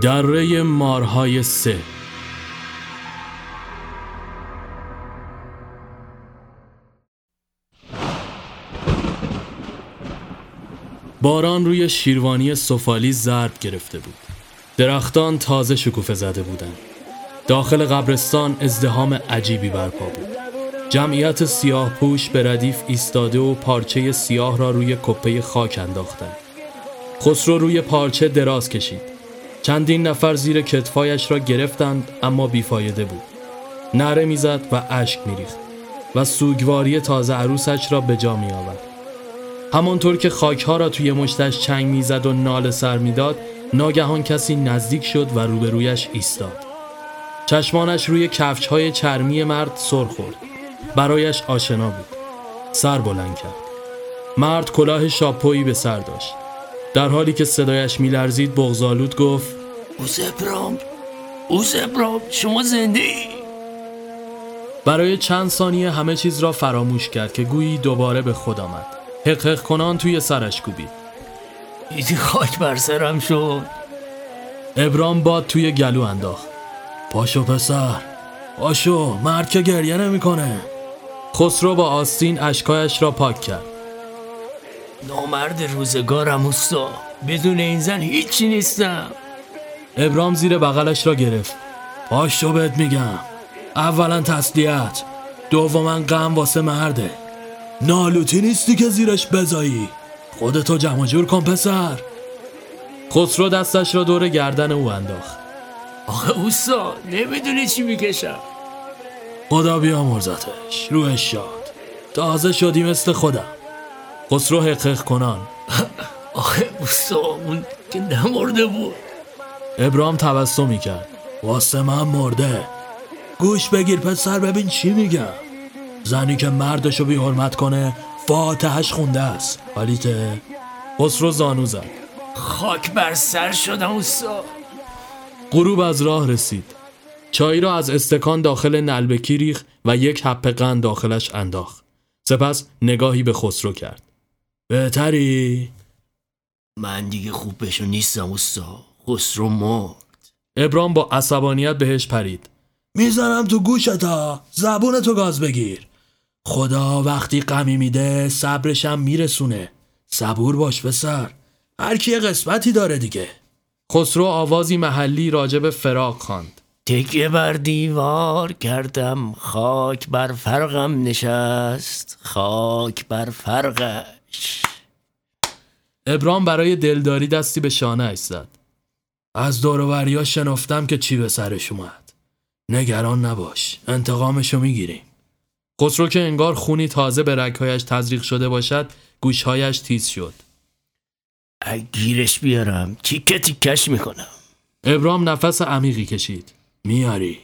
دره مارهای سه. باران روی شیروانی سفالی زرد گرفته بود. درختان تازه شکوفه زده بودند. داخل قبرستان ازدهام عجیبی برپا بود. جمعیت سیاه پوش به ردیف ایستاده و پارچه سیاه را روی کپه خاک انداختند. خسرو روی پارچه دراز کشید. چندین نفر زیر کتفایش را گرفتند اما بیفایده بود. نره می‌زد و اشک میریخت و سوگواری تازه عروسش را به جا می آورد. همانطور که خاکها را توی مشتش چنگ می‌زد و نال سر می‌داد ناگهان کسی نزدیک شد و روبرویش ایستاد. چشمانش روی کفش های چرمی مرد سر خورد. برایش آشنا بود. سر بلند کرد. مرد کلاه شاپویی به سر داشت. در حالی که صدایش میلرزید بغزالود گفت اوزبرام اوزبرام شما زنده ای؟ برای چند ثانیه همه چیز را فراموش کرد که گویی دوباره به خود آمد. حق کنان توی سرش کوبید. ایدی خاک بر سرم شد. ابرام باد توی گلو انداخت. پاشو پسر پاشو مرد که گریه نمی‌کنه. خسرو با آستین اشکایش را پاک کرد. نامرد روزگارم اوستا. بدون این زن هیچی نیستم. ابرام زیر بغلش را گرفت. پاشو بهت میگم. اولا تسلیت دوما غم واسه مرده. نالوتی نیستی که زیرش بزایی. خودتو جمع جور کن پسر. خسرو دستش را دور گردن او انداخت. آخه اوستا نمی‌دونی چی می‌کشم. خدا بیامرزتش. روحش شاد. تازه شدی مثل خودم. خسرو حقق کنان. آخه اون که نمرده بود. ابرام تبسمی کرد واسه من مرده. گوش بگیر پسر ببین چی میگم زنی که مردشو بی حرمت کنه فاتحش خونده است. حالیته خسرو زانو زد. خاک بر سر شدم اوستا غروب از راه رسید. چای را از استکان داخل نلبکی ریخ و یک حپ قند داخلش انداخت. سپس نگاهی به خسرو کرد. بهتری؟ من دیگه خوب بشو نیستم اوستا. خسرو مرد. ابرام با عصبانیت بهش پرید. می‌زنم تو گوشتا. زبون تو گاز بگیر. خدا وقتی غمی میده صبرشم میرسونه. صبور باش پسر. هر کی قسمتی داره دیگه. خسرو آوازی محلی راجب فراق خواند. تکیه بر دیوار کردم خاک بر فرقم نشست. خاک بر فرقش. ابرام برای دلداری دستی به شانه زد از دورووریا شنفتم که چی به سرش اومد. نگران نباش انتقامشو می‌گیریم. خسرو که انگار خونی تازه به رگهایش تزریق شده باشد گوشهایش تیز شد. گیرش بیارم تیکه تیکش می‌کنم. ابرام نفس عمیقی کشید. میاری؟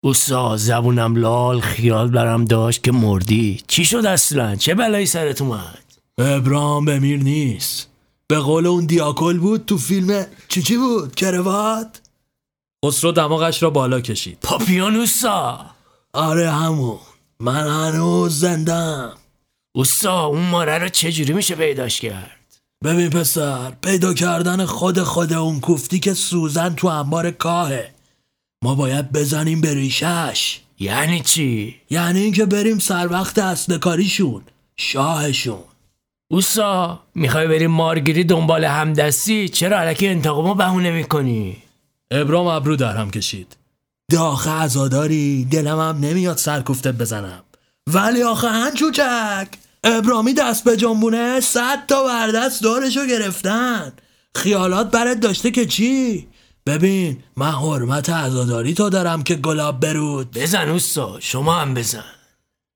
اوستا زبونم لال خیال برم داشت که مردی. چی شد اصلا؟ چه بلایی سرت اومد؟ ابرام بمیر نیست. به قول اون دیاکل بود تو فیلم چی چی بود؟ کروات؟ خسرو دماغش را بالا کشید. پاپیون اوستا آره همون. من هنوز زندم اوستا اون ماره رو چجوری میشه پیداش کرد؟ ببین پسر پیدا کردن خود خود اون کوفتی که سوزن تو انبار کاهه. ما باید بزنیم به ریشش یعنی چی؟ یعنی اینکه بریم سر وقت اصل کاریشون شاهشون. اوسا می‌خوای بریم مارگیری دنبال همدستی؟ چرا علکی انتقامو بهونه می‌کنی؟ ابرام ابرو در هم کشید. داخه ازاداری دلم هم نمیاد سرکوفته بزنم. ولی آخه هنچوچک ابرامی دست به جنبونه صد تا بردست دارشو گرفتن. خیالات برات داشته که چی؟ ببین من حرمت عزاداری تو دارم که گلاب برود. بزن اوستا شما هم بزن.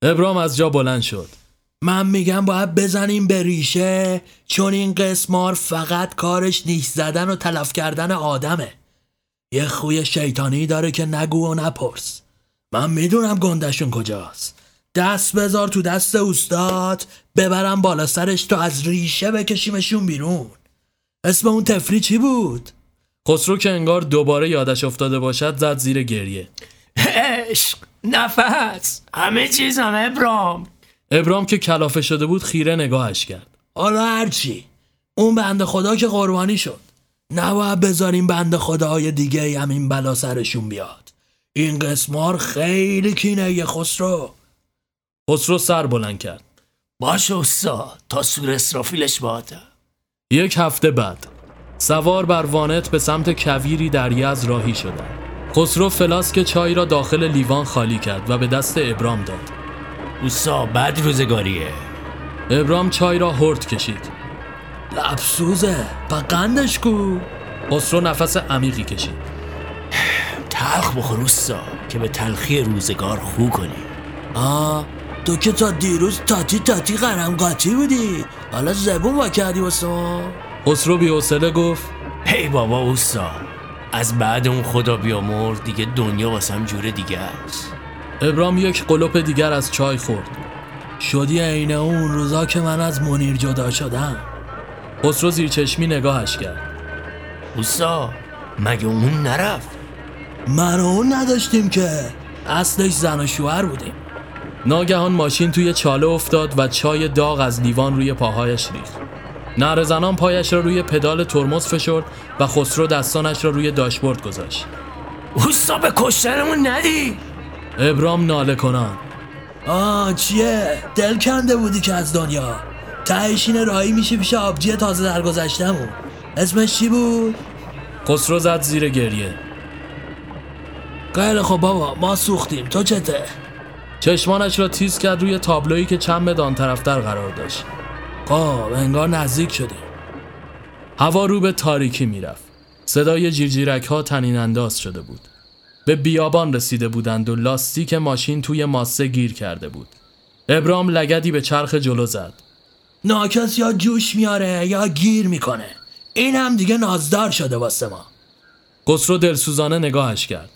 ابرام از جا بلند شد. من میگم باید بزنیم به ریشه چون این قسمار فقط کارش نیش زدن و تلف کردن آدمه. یه خوی شیطانی داره که نگو و نپرس. من می‌دونم گندشون کجاست. دست بذار تو دست استاد ببرم بالا سرش تو از ریشه بکشیمشون بیرون. اسم اون تفری چی بود؟ خسرو که انگار دوباره یادش افتاده باشد زد زیر گریه. عشق نفس همه چیزم ابرام. ابرام که کلافه شده بود خیره نگاهش کرد. حالا هرچی اون بنده خدا که قربانی شد. نباید بذاریم بند خداهای دیگه هم این بلا سرشون بیاد. این قسمار خیلی کینه یه خسرو. خسرو سر بلند کرد. باشه استاد تا سور اسرافیلش باده. یک هفته بعد. سوار بر وانت به سمت کویری در یز راهی شدند. خسرو فلاسک چای را داخل لیوان خالی کرد و به دست ابرام داد. اوسا بد روزگاریه. ابرام چای را هرد کشید. لبسوزه و قندش کو. خسرو نفس عمیقی کشید. تلخ بخور اوسا که به تلخی روزگار خو کنی. آه تو که تا دیروز تاتی تاتی قرم قاطی بودی. حالا زبون وا کردی واسه خسرو بی‌حوصله گفت هی بابا اوسا از بعد اون خدا بیامرز دیگه دنیا واسم جور دیگه است. ابرام یک قلوپ دیگر از چای خورد. شدی عین اون روزا که من از منیر جدا شدم. خسرو زیر چشمی نگاهش کرد. اوسا مگه اون نرفت؟ من و اون نداشتیم که. اصلش زن و شوهر بودیم. ناگهان ماشین توی چاله افتاد و چای داغ از لیوان روی پاهایش ریخت. نعره زنان پایش را روی پدال ترمز فشرد و خسرو دستانش را روی داشبورد گذاشت. اوسا به کشتنمون ندی؟ ابرام ناله کنان. آه چیه؟ دل کنده بودی که از دنیا. تهش اینه راهی میشه پیش آبجی تازه درگذشتمون اسمش چی بود؟ خسرو زد زیر گریه. خیلی خب بابا ما سوختیم. تو چته؟ چشمانش را تیز کرد روی تابلویی که چند مدان طرفتر قرار داشت. خب انگار نزدیک شدیم. هوا رو به تاریکی می‌رفت. صدای جیرجیرک ها تنین انداز شده بود. به بیابان رسیده بودند و لاستیک ماشین توی ماسه گیر کرده بود. ابرام لگدی به چرخ جلو زد. ناکس یا جوش میاره یا گیر می‌کنه. این هم دیگه نازدار شده واسه ما. خسرو دلسوزانه نگاهش کرد.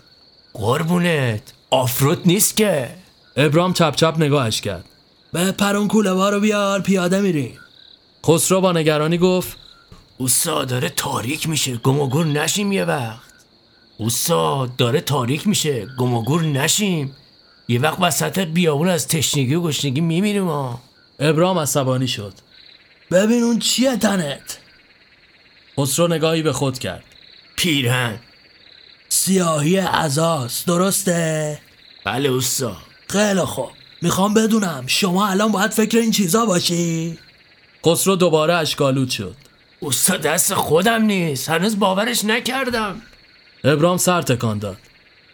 قربونت. آفروت نیست که. ابرام چپ چپ نگاهش کرد. به پرون کوله رو بیار پیاده میریم. خسرو با نگرانی گفت اوسا داره تاریک میشه گم و گور نشیم یه وقت. اوسا داره تاریک میشه گم و گور نشیم. یه وقت وسط بیابون از تشنگی و گشنگی میمیریم ها. ابرام عصبانی شد. ببین اون چیه تنت؟ خسرو نگاهی به خود کرد. پیرهن. سیاهی ازاست درسته؟ بله اوسا. خیلی خوب. می‌خوام بدونم شما الان باید فکر این چیزا باشی؟ خسرو دوباره اشکالود شد. اوسا دست خودم نیست. هنوز باورش نکردم. ابرام سر تکان داد.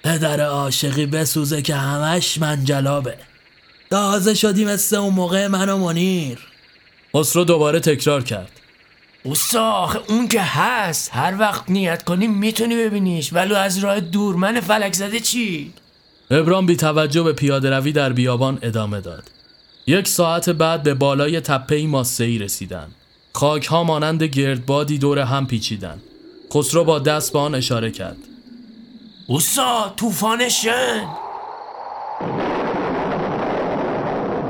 پدر عاشقی بسوزه که همش منجلابه تازه شدی مثل اون موقع من و منیر. خسرو دوباره تکرار کرد. اوسا آخه اون که هست. هر وقت نیت کنی می‌تونی ببینیش. ولو از راه دور من فلک زده چی؟ ابرام بی توجه به پیاده روی در بیابان ادامه داد یک ساعت بعد به بالای تپه ماسه‌ای رسیدن خاک ها مانند گردبادی دور هم پیچیدن خسرو با دست به آن اشاره کرد اوسا طوفان شن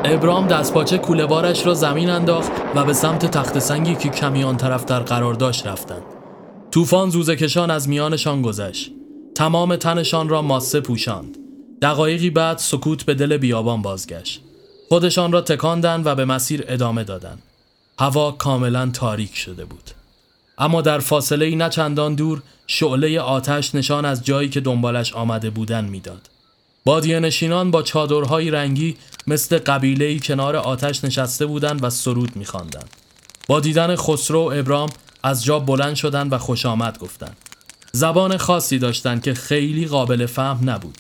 ابرام دستپاچه کوله بارش را زمین انداخت و به سمت تخت سنگی که کمی آن طرف در قرار داشت رفتند. طوفان زوزه کشان از میانشان گذشت. تمام تنشان را ماسه پوشاند. دقایقی بعد سکوت به دل بیابان بازگشت. خودشان را تکاندند و به مسیر ادامه دادند. هوا کاملا تاریک شده بود. اما در فاصله ای نه چندان دور شعله آتش نشان از جایی که دنبالش آمده بودن می‌داد. بادیه نشینان با چادرهای رنگی مثل قبیله‌ای کنار آتش نشسته بودند و سرود می‌خواندند. با دیدن خسرو و ابرام از جا بلند شدند و خوش آمد گفتند. زبان خاصی داشتند که خیلی قابل فهم نبود.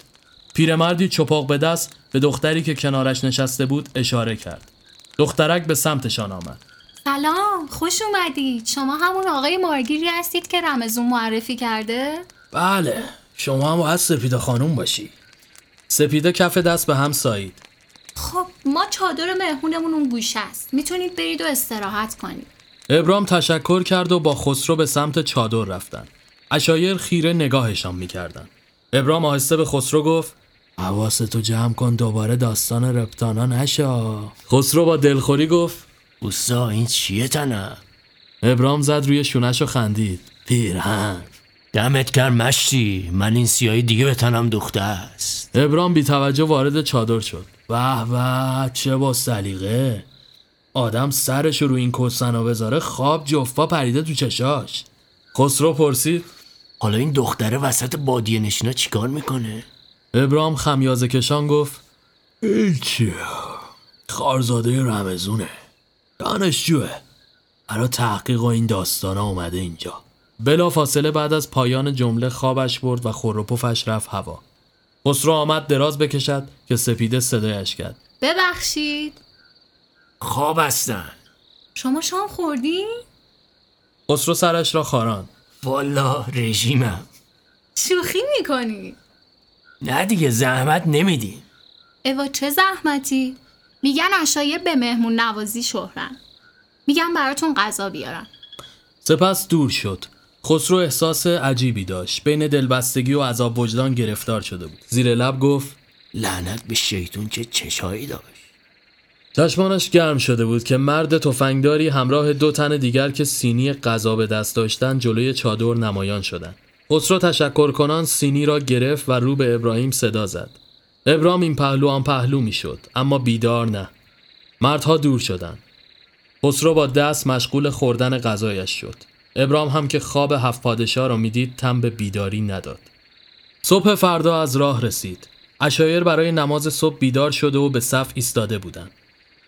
پیرمردی چپاق به دست به دختری که کنارش نشسته بود اشاره کرد. دخترک به سمتشان آمد. سلام خوش اومدید شما همون آقای مارگیری هستید که رمزون معرفی کرده؟ بله شما هم باید سپیده خانوم باشی سپیده کف دست به هم سایید. خب ما چادر مهمونمون اون گوشه است می‌تونید برید و استراحت کنید ابرام تشکر کرد و با خسرو به سمت چادر رفتن. اشایر خیره نگاهشان می‌کردن. ابرام آهسته به خسرو گفت حواستو جمع کن دوباره داستان رپتانا نشا خسرو با دلخوری گفت اوسا این چیه تنم؟ ابرام زد روی شونش و خندید. پیرهن دمت گرم مشتی. من این سیاهی دیگه به تنم دوخته است. ابرام بی توجه وارد چادر شد. به به چه با سلیقه؟ آدم سرش رو این کسنا بذاره خواب جفا پریده تو چشاش. خسرو پرسید حالا این دختره وسط بادیه نشینا چیکار می‌کنه؟ ابرام خمیازه کشان گفت هیچی خارزاده رمزونه. دانشجوه. برا تحقیق و این داستان اومده اینجا. بلا فاصله بعد از پایان جمله خوابش برد و خور و پفش رفت هوا. خسرو آمد دراز بکشد که سپیده صدایش کرد. ببخشید. خواب هستن. شما شام خوردی؟ خسرو سرش را خاران والا رژیمم. شوخی می‌کنی؟ نه دیگه زحمت نمیدی. اوا چه زحمتی؟ میگن اشایر به مهمون نوازی شهرن. میگن براتون غذا بیارن. سپس دور شد. خسرو احساس عجیبی داشت. بین دلبستگی و عذاب وجدان گرفتار شده بود. زیر لب گفت لعنت به شیطون چه چشایی داشت. چشمانش گرم شده بود که مرد تفنگداری همراه دو تن دیگر که سینی غذا به دست داشتن جلوی چادر نمایان شدند. خسرو تشکر کنان سینی را گرفت و رو به ابراهیم صدا زد. ابراهیم این پهلو آن پهلو می‌شد اما بیدار نه. مردها دور شدند. خسرو با دست مشغول خوردن غذایش شد. ابراهیم هم که خواب هفت پادشاه را می‌دید تم به بیداری نداد. صبح فردا از راه رسید. اشایر برای نماز صبح بیدار شده و به صف ایستاده بودند.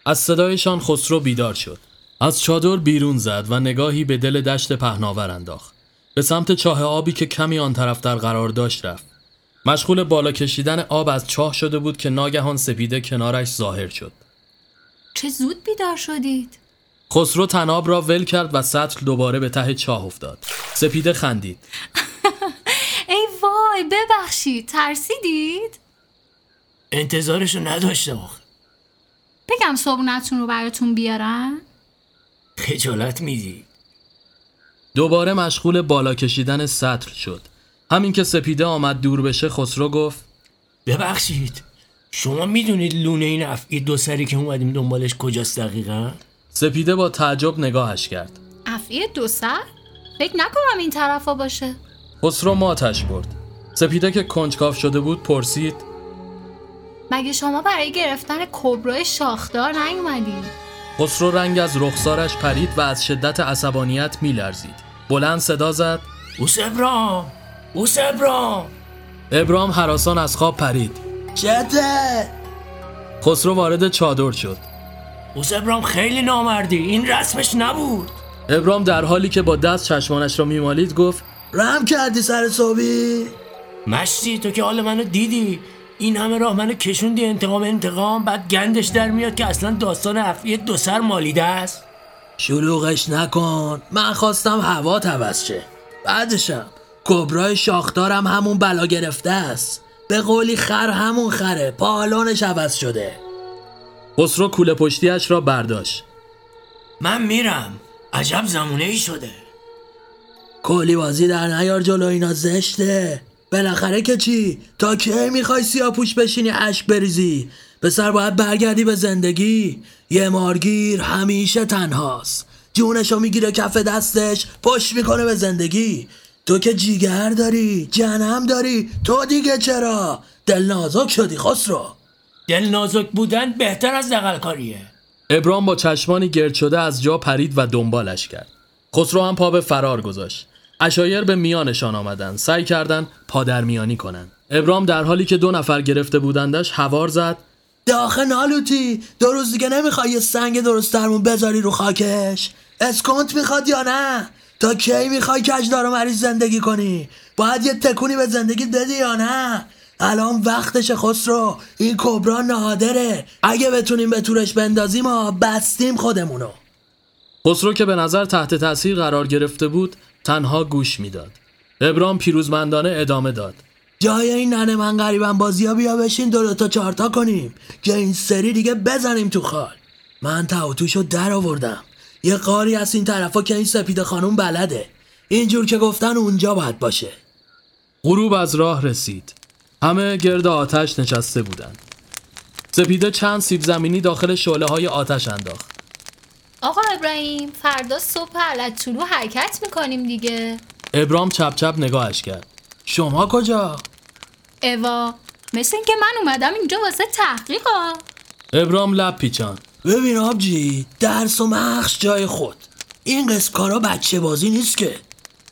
از صدایشان خسرو بیدار شد. از چادر بیرون زد و نگاهی به دل دشت پهناور انداخت. به سمت چاه آبی که کمی آن طرف در قرار داشت رفت. مشغول بالا کشیدن آب از چاه شده بود که ناگهان سپیده کنارش ظاهر شد. چه زود بیدار شدید؟ خسرو تناب را ول کرد و سطل دوباره به ته چاه افتاد. سپیده خندید. ای وای ببخشید ترسیدید؟ انتظارشو نداشتم آخه بگم صبونتون رو براتون بیارن؟ خجالت میدی دوباره مشغول بالا کشیدن سطل شد. همین که سپیده آمد دور بشه خسرو گفت ببخشید شما می‌دونید لونه این افعی دو سری که اومدیم دنبالش کجاست دقیقا؟ سپیده با تعجب نگاهش کرد. افعی دو سر؟ فکر نکنم این طرفا باشه خسرو ماتش برد. سپیده که کنجکاف شده بود پرسید مگه شما برای گرفتن کبرای شاخدار نیومدید؟ خسرو رنگ از رخسارش پرید و از شدت عصبانیت میلرزید. بلند صدا زد. اوس ابرام اوس ابرام. ابرام حراسان از خواب پرید. چته خسرو وارد چادر شد. اوس ابرام خیلی نامردی این رسمش نبود. ابرام در حالی که با دست چشمانش را میمالید گفت رم کردی سر صبحی؟ مشتی تو که حال منو دیدی. این همه راه منو کشوندی انتقام انتقام بعد گندش در میاد که اصلا داستان افعی دو سر مالیده است. شلوغش نکن. من خواستم هوا عوض شه بعدشم کبرای شاخدارم همون بلا گرفته است. به قولی خر همون خره. پالانش عوض شده. خسرو کوله پشتیش را برداشت. من میرم. عجب زمونه ای شده. کلی بازی در نیار جلو اینا زشته. بالاخره که چی؟ تا کی می‌خوای سیاه پوش بشینی اشک بریزی؟ پسر باید برگردی به زندگی. یه مارگیر همیشه تنهاست. جونشو می‌گیره کف دستش پشت می‌کنه به زندگی. تو که جیگر داری جنم داری تو دیگه چرا؟ دل نازک شدی خسرو. دل نازک بودن بهتر از دقل کاریه ابرام با چشمانی گرد شده از جا پرید و دنبالش کرد. خسرو هم پا به فرار گذاشت. اشایر به میانشان آمدند. سعی کردند پادرمیانی کنند. ابرام در حالی که دو نفر گرفته بودندش هوار زد. داخل نالوتی دو روز دیگه نمی‌خوای یه سنگ درست درمون بذاری رو خاکش؟ اسکنت می‌خواد یا نه؟ تا کی می‌خوای کجدار و مریض زندگی کنی؟ باید یه تکونی به زندگی بدی یا نه؟ الان وقتش خسرو. این کبرا نادره. اگه بتونیم به تورش بندازیم ها بستیم خودمونو. خسرو که به نظر تحت تاثیر قرار گرفته بود تنها گوش می‌داد. ابرام پیروزمندانه ادامه داد. جای این ننه من غریبم بازی ها بیا بشین دو تا چارتا کنیم که این سری دیگه بزنیم تو خال من تاوتوشو در آوردم یه قاری از این طرفا که این سپیده خانوم بلده اینجور که گفتن اونجا باید باشه غروب از راه رسید. همه گرد آتش نشسته بودند. سپیده چند سیب زمینی داخل شعله های آتش انداخت. آقا ابراهیم فردا صبح علت حرکت می‌کنیم دیگه. ابرام چپ چپ نگاهش کرد. شما کجا؟ اوا مثل اینکه من اومدم اینجا واسه تحقیقا. ابرام لب پیچان. ببین آبجی درس و مخش جای خود. این قسم کارا بچه بازی نیست که.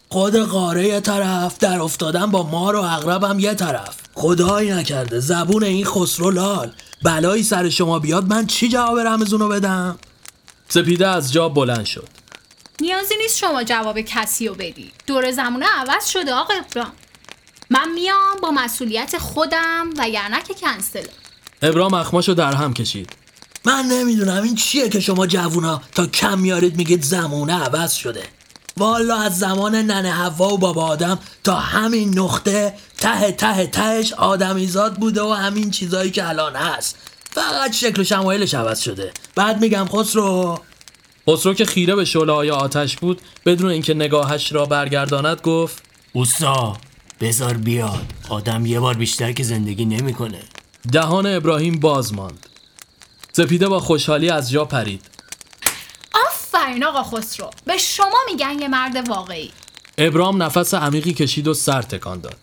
خود قاره یه طرف در افتادن با مار و اغربم یه طرف. خدایی نکرده زبون این خسرو لال. بلایی سر شما بیاد من چی جواب رمزونو بدم؟ سپیده از جا بلند شد. نیازی نیست شما جواب کسی رو بدی. دور زمونه عوض شده آقا ابرام. من میام با مسئولیت خودم و یعنی که کنسله ابرام اخماشو در هم کشید. من نمی‌دونم این چیه که شما جوونا تا کم میارید میگید زمونه عوض شده. والا از زمان ننه هوا و بابا آدم تا همین نقطه ته ته تهش آدمیزاد بوده و همین چیزایی که الان هست. فقط شکل و شمایلش عوض شده. بعد میگم خسرو. خسرو که خیره به شعله های آتش بود بدون اینکه نگاهش را برگرداند گفت اوستا بذار بیاد. آدم یه بار بیشتر که زندگی نمی‌کنه. دهان ابراهیم باز ماند. سپیده با خوشحالی از جا پرید. آفرین آقا خسرو. به شما میگن یه مرد واقعی. ابرام نفس عمیقی کشید و سر تکان داد.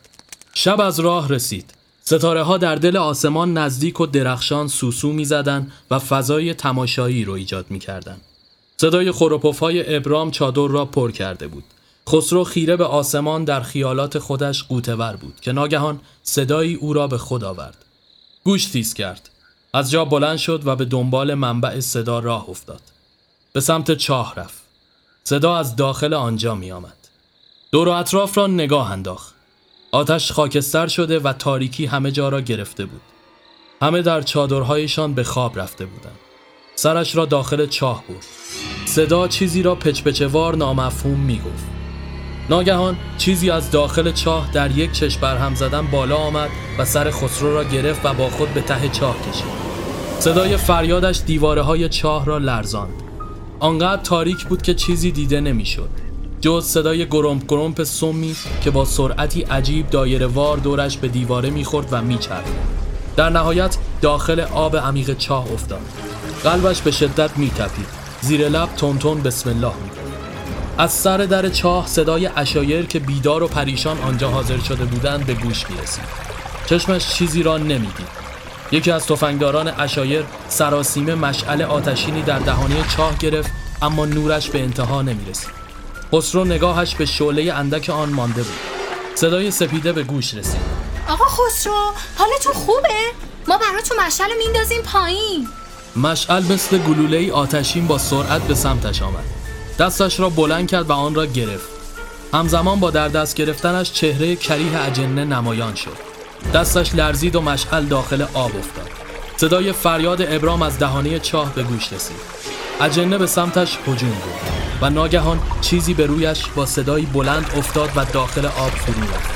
شب از راه رسید. ستاره ها در دل آسمان نزدیک و درخشان سوسو می زدن و فضای تماشایی رو ایجاد می کردن. صدای خروپف های ابرام چادر را پر کرده بود. خسرو خیره به آسمان در خیالات خودش قوتور بود که ناگهان صدایی او را به خود آورد. گوش تیز کرد. از جا بلند شد و به دنبال منبع صدا راه افتاد. به سمت چاه رفت. صدا از داخل آنجا می آمد. دور و اطراف را نگاه انداخت. آتش خاکستر شده و تاریکی همه جا را گرفته بود. همه در چادرهایشان به خواب رفته بودند. سرش را داخل چاه برد. صدا چیزی را پچپچوار نامفهوم می گفت. ناگهان چیزی از داخل چاه در یک چشم برهم زدن بالا آمد و سر خسرو را گرفت و با خود به ته چاه کشید. صدای فریادش دیواره های چاه را لرزاند. آنقدر تاریک بود که چیزی دیده نمی‌شد. جز صدای گرمپ گرمپ سمی که با سرعتی عجیب دایره وار دورش به دیواره می‌خورد و میچرخید. در نهایت داخل آب عمیق چاه افتاد. قلبش به شدت میتپید. زیر لب تونتون بسم الله می‌گفت. از سر در چاه صدای اشایر که بیدار و پریشان آنجا حاضر شده بودند به گوش می‌رسید. چشمش چیزی را نمی‌دید. یکی از تفنگداران اشایر سراسیمه مشعل آتشینی در دهانه چاه گرفت اما نورش به انتها نمی‌رسید. خسرو نگاهش به شعله اندک آن مانده بود. صدای سپیده به گوش رسید. آقا خسرو حالتون خوبه؟ ما براتون مشعل میندازیم پایین. مشعل مثل گلوله آتشین با سرعت به سمتش آمد. دستش را بلند کرد و آن را گرفت. همزمان با در دست گرفتنش چهره کریه اجنه نمایان شد. دستش لرزید و مشعل داخل آب افتاد. صدای فریاد ابرام از دهانه چاه به گوش رسید. اجنه به سمتش هجوم بود و ناگهان چیزی به رویش با صدایی بلند افتاد و داخل آب فرو رفت.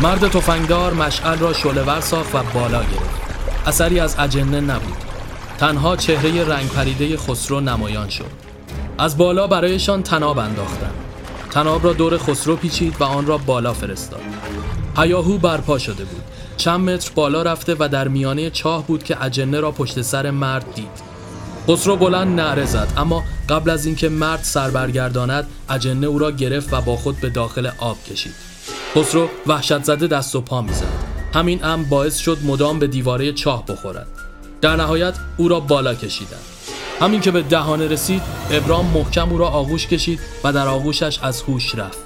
مرد تفنگدار مشعل را شلور ساخت و بالا گرفت. اثری از اجنه نبود. تنها چهره رنگ پریده خسرو نمایان شد. از بالا برایشان تناب انداختند. تناب را دور خسرو پیچید و آن را بالا فرستاد. هیاهو برپا شده بود. چند متر بالا رفته و در میانه چاه بود که اجنه را پشت سر مرد دید. خسرو بلند نعره زد. اما قبل از اینکه مرد سر برگرداند اجنه او را گرفت و با خود به داخل آب کشید. خسرو وحشت زده دست و پا می‌زد. همین امر باعث شد مدام به دیواره چاه بخورد. در نهایت او را بالا کشیدند. همین که به دهانه رسید ابرام محکم او را آغوش کشید و در آغوشش از هوش رفت.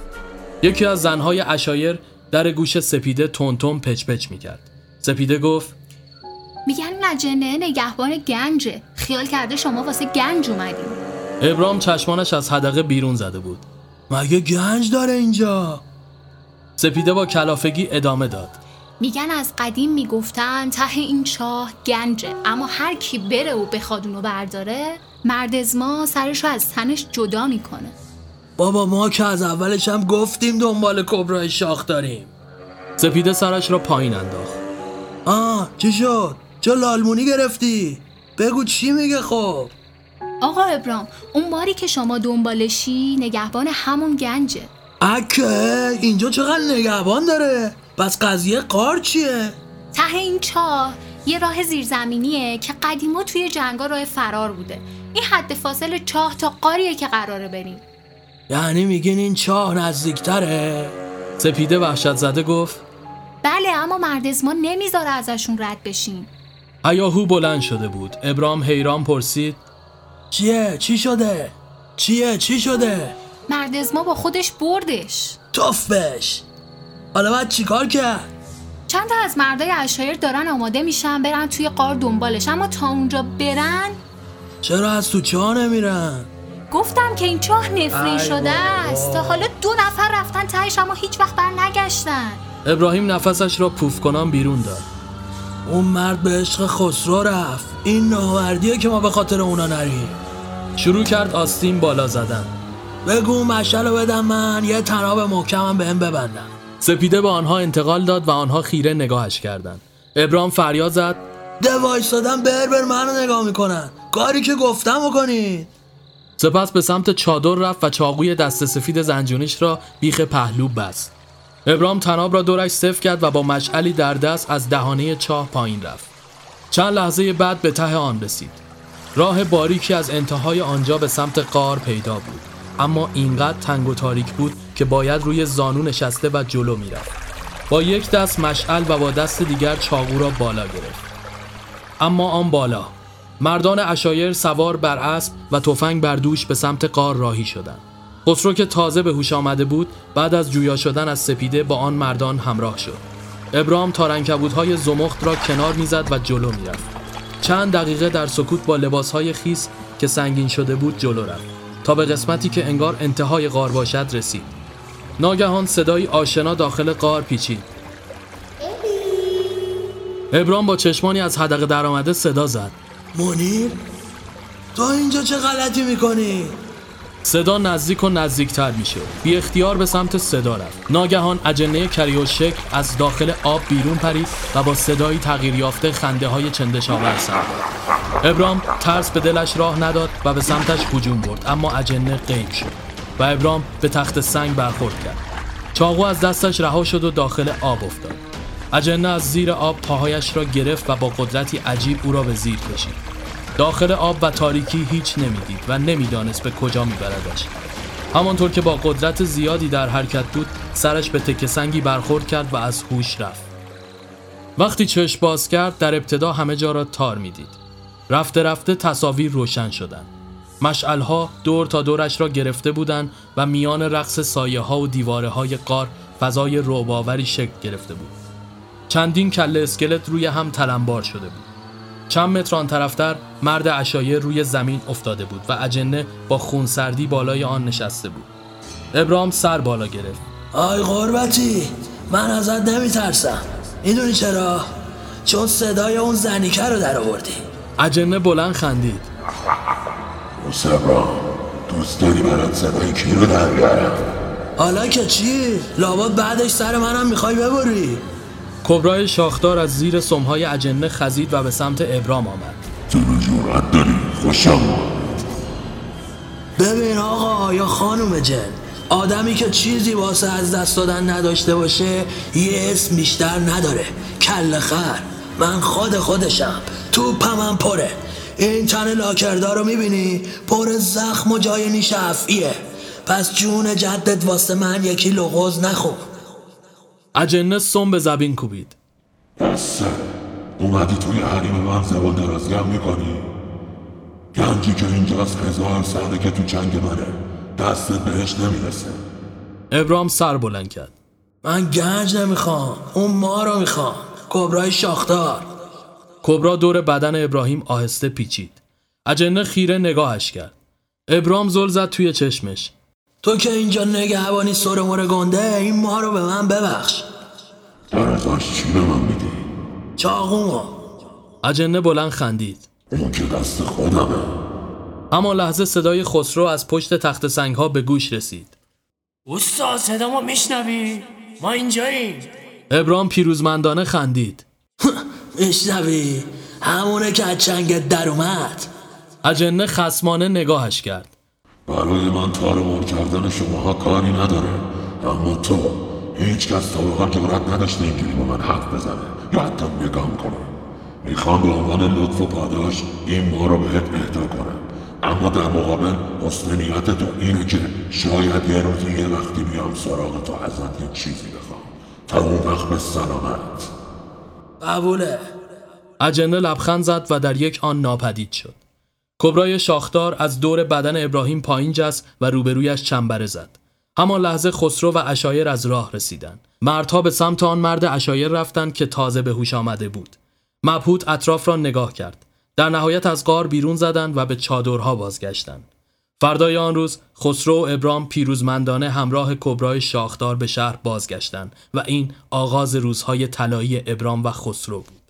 یکی از زنهای اشایر در گوش سپیده تونتون پچ پچ می‌کرد. سپیده گفت نجنه نگهبان گنجه. خیال کرده شما واسه گنج اومدیم ابرام چشمانش از حدقه بیرون زده بود. مگه گنج داره اینجا؟ سپیده با کلافگی ادامه داد. میگن از قدیم می‌گفتن ته این چاه گنجه اما هر کی بره و بخواد اونو برداره مرد از ما سرش رو از تنش جدا می‌کنه. بابا ما که از اولش هم گفتیم دنبال کبرای شاخ داریم. سپیده سرش را پایین انداخت. آه چی شد؟ چه لالمونی گرفتی؟ بگو چی میگه خب؟ آقا ابرام اون ماری که شما دنبالشی نگهبان همون گنجه اکه اینجا چقدر نگهبان داره؟ پس قضیه قار چیه؟ ته این چاه یه راه زیرزمینیه که قدیما توی جنگا راه فرار بوده این حد فاصل چاه تا قاریه که قراره بریم یعنی میگین این چاه نزدیکتره؟ سپیده وحشت زده گفت بله اما مردزما نمی‌ذاره ازشون رد بشین هیاهو بلند شده بود. ابرام حیران پرسید چیه؟ چی شده؟ چیه؟ چی شده؟ مردزما با خودش بردش. توف بش حالا باید چیکار کرد؟ چند تا از مردای اشایر دارن آماده میشن برن توی قار دنبالش. اما تا اونجا برن؟ چرا از تو چاه نمیرن؟ گفتم که این چاه نفرین ای شده است. تا حالا دو نفر رفتن تهش اما هیچ وقت بر نگشتن ابراهیم نفسش را پوف کنان بیرون داد. اون مرد به عشق خسرو رفت. این ناوردیه که ما به خاطر اونا نریم. شروع کرد آستین بالا زدن. بگو مشعل رو بدم من یه تناب محکمم بهم ببندم سپیده به آنها انتقال داد و آنها خیره نگاهش کردند. ابراهیم فریاد زد. ده وایستادن بر بر منو نگاه می‌کنن. کاری که گفتم بکنید. سپس به سمت چادر رفت و چاقوی دست سفید زنجونیش را بیخ پهلو بست. ابرام تناب را دورش صف کرد و با مشعلی در دست از دهانه چاه پایین رفت. چند لحظه بعد به ته آن رسید. راه باریکی از انتهای آنجا به سمت قار پیدا بود. اما اینقدر تنگ و تاریک بود که باید روی زانو نشسته و جلو می‌رفت. با یک دست مشعل و با دست دیگر چاقو را بالا گرفت. اما آن بالا. مردان اشایر سوار بر اسب و تفنگ بر دوش به سمت قار راهی شدند. خسرو که تازه به هوش آمده بود بعد از جویا شدن از سپیده با آن مردان همراه شد. ابرام تارنکبودهای زمخت را کنار می‌زد و جلو می‌رفت. چند دقیقه در سکوت با لباسهای خیس که سنگین شده بود جلو رفت. تا به قسمتی که انگار انتهای قار باشد رسید. ناگهان صدایی آشنا داخل قار پیچید. ابرام با چشمانی از حدقه درآمده صدا زد. منیر تو اینجا چه غلطی می‌کنی؟ صدا نزدیک و نزدیکتر میشه. بی اختیار به سمت صدا رفت. ناگهان اجنه کریو شکل از داخل آب بیرون پرید و با صدایی تغییر یافته خنده های چندشاور سر داد ابرام ترس به دلش راه نداد و به سمتش هجوم برد اما اجنه غیب شد و ابرام به تخت سنگ برخورد کرد. چاقو از دستش رها شد و داخل آب افتاد. اجنه از زیر آب پاهایش را گرفت و با قدرتی عجیب او را به زیر کشید. داخل آب و تاریکی هیچ نمی‌دید و نمی‌دانست به کجا میبردش. همانطور که با قدرت زیادی در حرکت بود سرش به تکه سنگی برخورد کرد و از هوش رفت. وقتی چشم باز کرد در ابتدا همه جا را تار می‌دید. رفته رفته تصاویر روشن شدند. مشعلها دور تا دورش را گرفته بودند و میان رقص سایه ها و دیواره های قار فضای رعباوری شکل گرفته بود. چندین کله اسکلت روی هم تلمبار شده بود. چند متر آن طرفتر مرد اشایر روی زمین افتاده بود و اجنه با خونسردی بالای آن نشسته بود. ابرام سر بالا گرفت. آی قربتی من ازت نمیترسم. می‌دونی چرا؟ چون صدای اون زنیکه رو در آوردی. اجنه بلند خندید. مصبرا دوست داری برات صدای کی رو در بیارم؟ حالا که چی؟ لابد بعدش سر منم می‌خوای ببری. کبرای شاخدار از زیر سمهای اجنه خزید و به سمت ابرام آمد. داری خوشم. اومد. ببین آقا یا خانم جن آدمی که چیزی واسه از دست دادن نداشته باشه یه اسم بیشتر نداره. کل خر. من خود خودشم. توپم پره. این تن لاکردار رو می‌بینی؟ پر زخم و جای نیش افعیه پس جون جدت واسه من یکی لغوز نخون اجنه سم به زبین کوبید. بسه اومدی توی حریم من زبان درازگم می‌کنی؟ گنجی که اینجاست هزار ساله که تو جنگ منه دستت بهش نمی‌رسه. ابرام سر بلند کرد. من گنج نمی‌خوام اون ما رو می‌خوام. کبرای شاخدار. کبرا دور بدن ابراهیم آهسته پیچید. اجنه خیره نگاهش کرد. ابرام زل زد توی چشمش. تو که اینجا نگهبانی سر مور گنده این ما رو به من ببخش. درزاش چی به من میدی چاقومو. اجنه بلند خندید. اون که دست خودمه. اما لحظه صدای خسرو از پشت تخت سنگ ها به گوش رسید. استاد صدا ما میشنوی؟ ما اینجاییم. ابرام پیروزمندانه خندید. میشنوی؟ همونه که از چنگت در اومد. اجنه خسمانه نگاهش کرد. برای من تار مار کردن شماها کاری نداره. اما تو هیچ کس تا به حال جرأت نداشته اینجوری با من حرف بزنه. یا حتی نگام کنه. می‌خوام به عنوان لطف و پاداش این ما رو بهت اهدا کنم اما در مقابل حسن نیت تو اینه که شاید یه روزی یه وقتی بیام سراغ تو ازت یه چیزی بخوام. تا اون وقت به سلامت. قبوله. اجنه لبخند زد و در یک آن ناپدید شد. کبرای شاخدار از دور بدن ابراهیم پایین جست و روبرویش چنبره زد. همان لحظه خسرو و اشایر از راه رسیدند. مردها به سمت آن مرد اشایر رفتند که تازه به هوش آمده بود. مبهوت اطراف را نگاه کرد. در نهایت از غار بیرون زدند و به چادرها بازگشتند. فردای آن روز خسرو و ابرام پیروزمندانه همراه کبرای شاخدار به شهر بازگشتند و این آغاز روزهای طلایی ابرام و خسرو بود.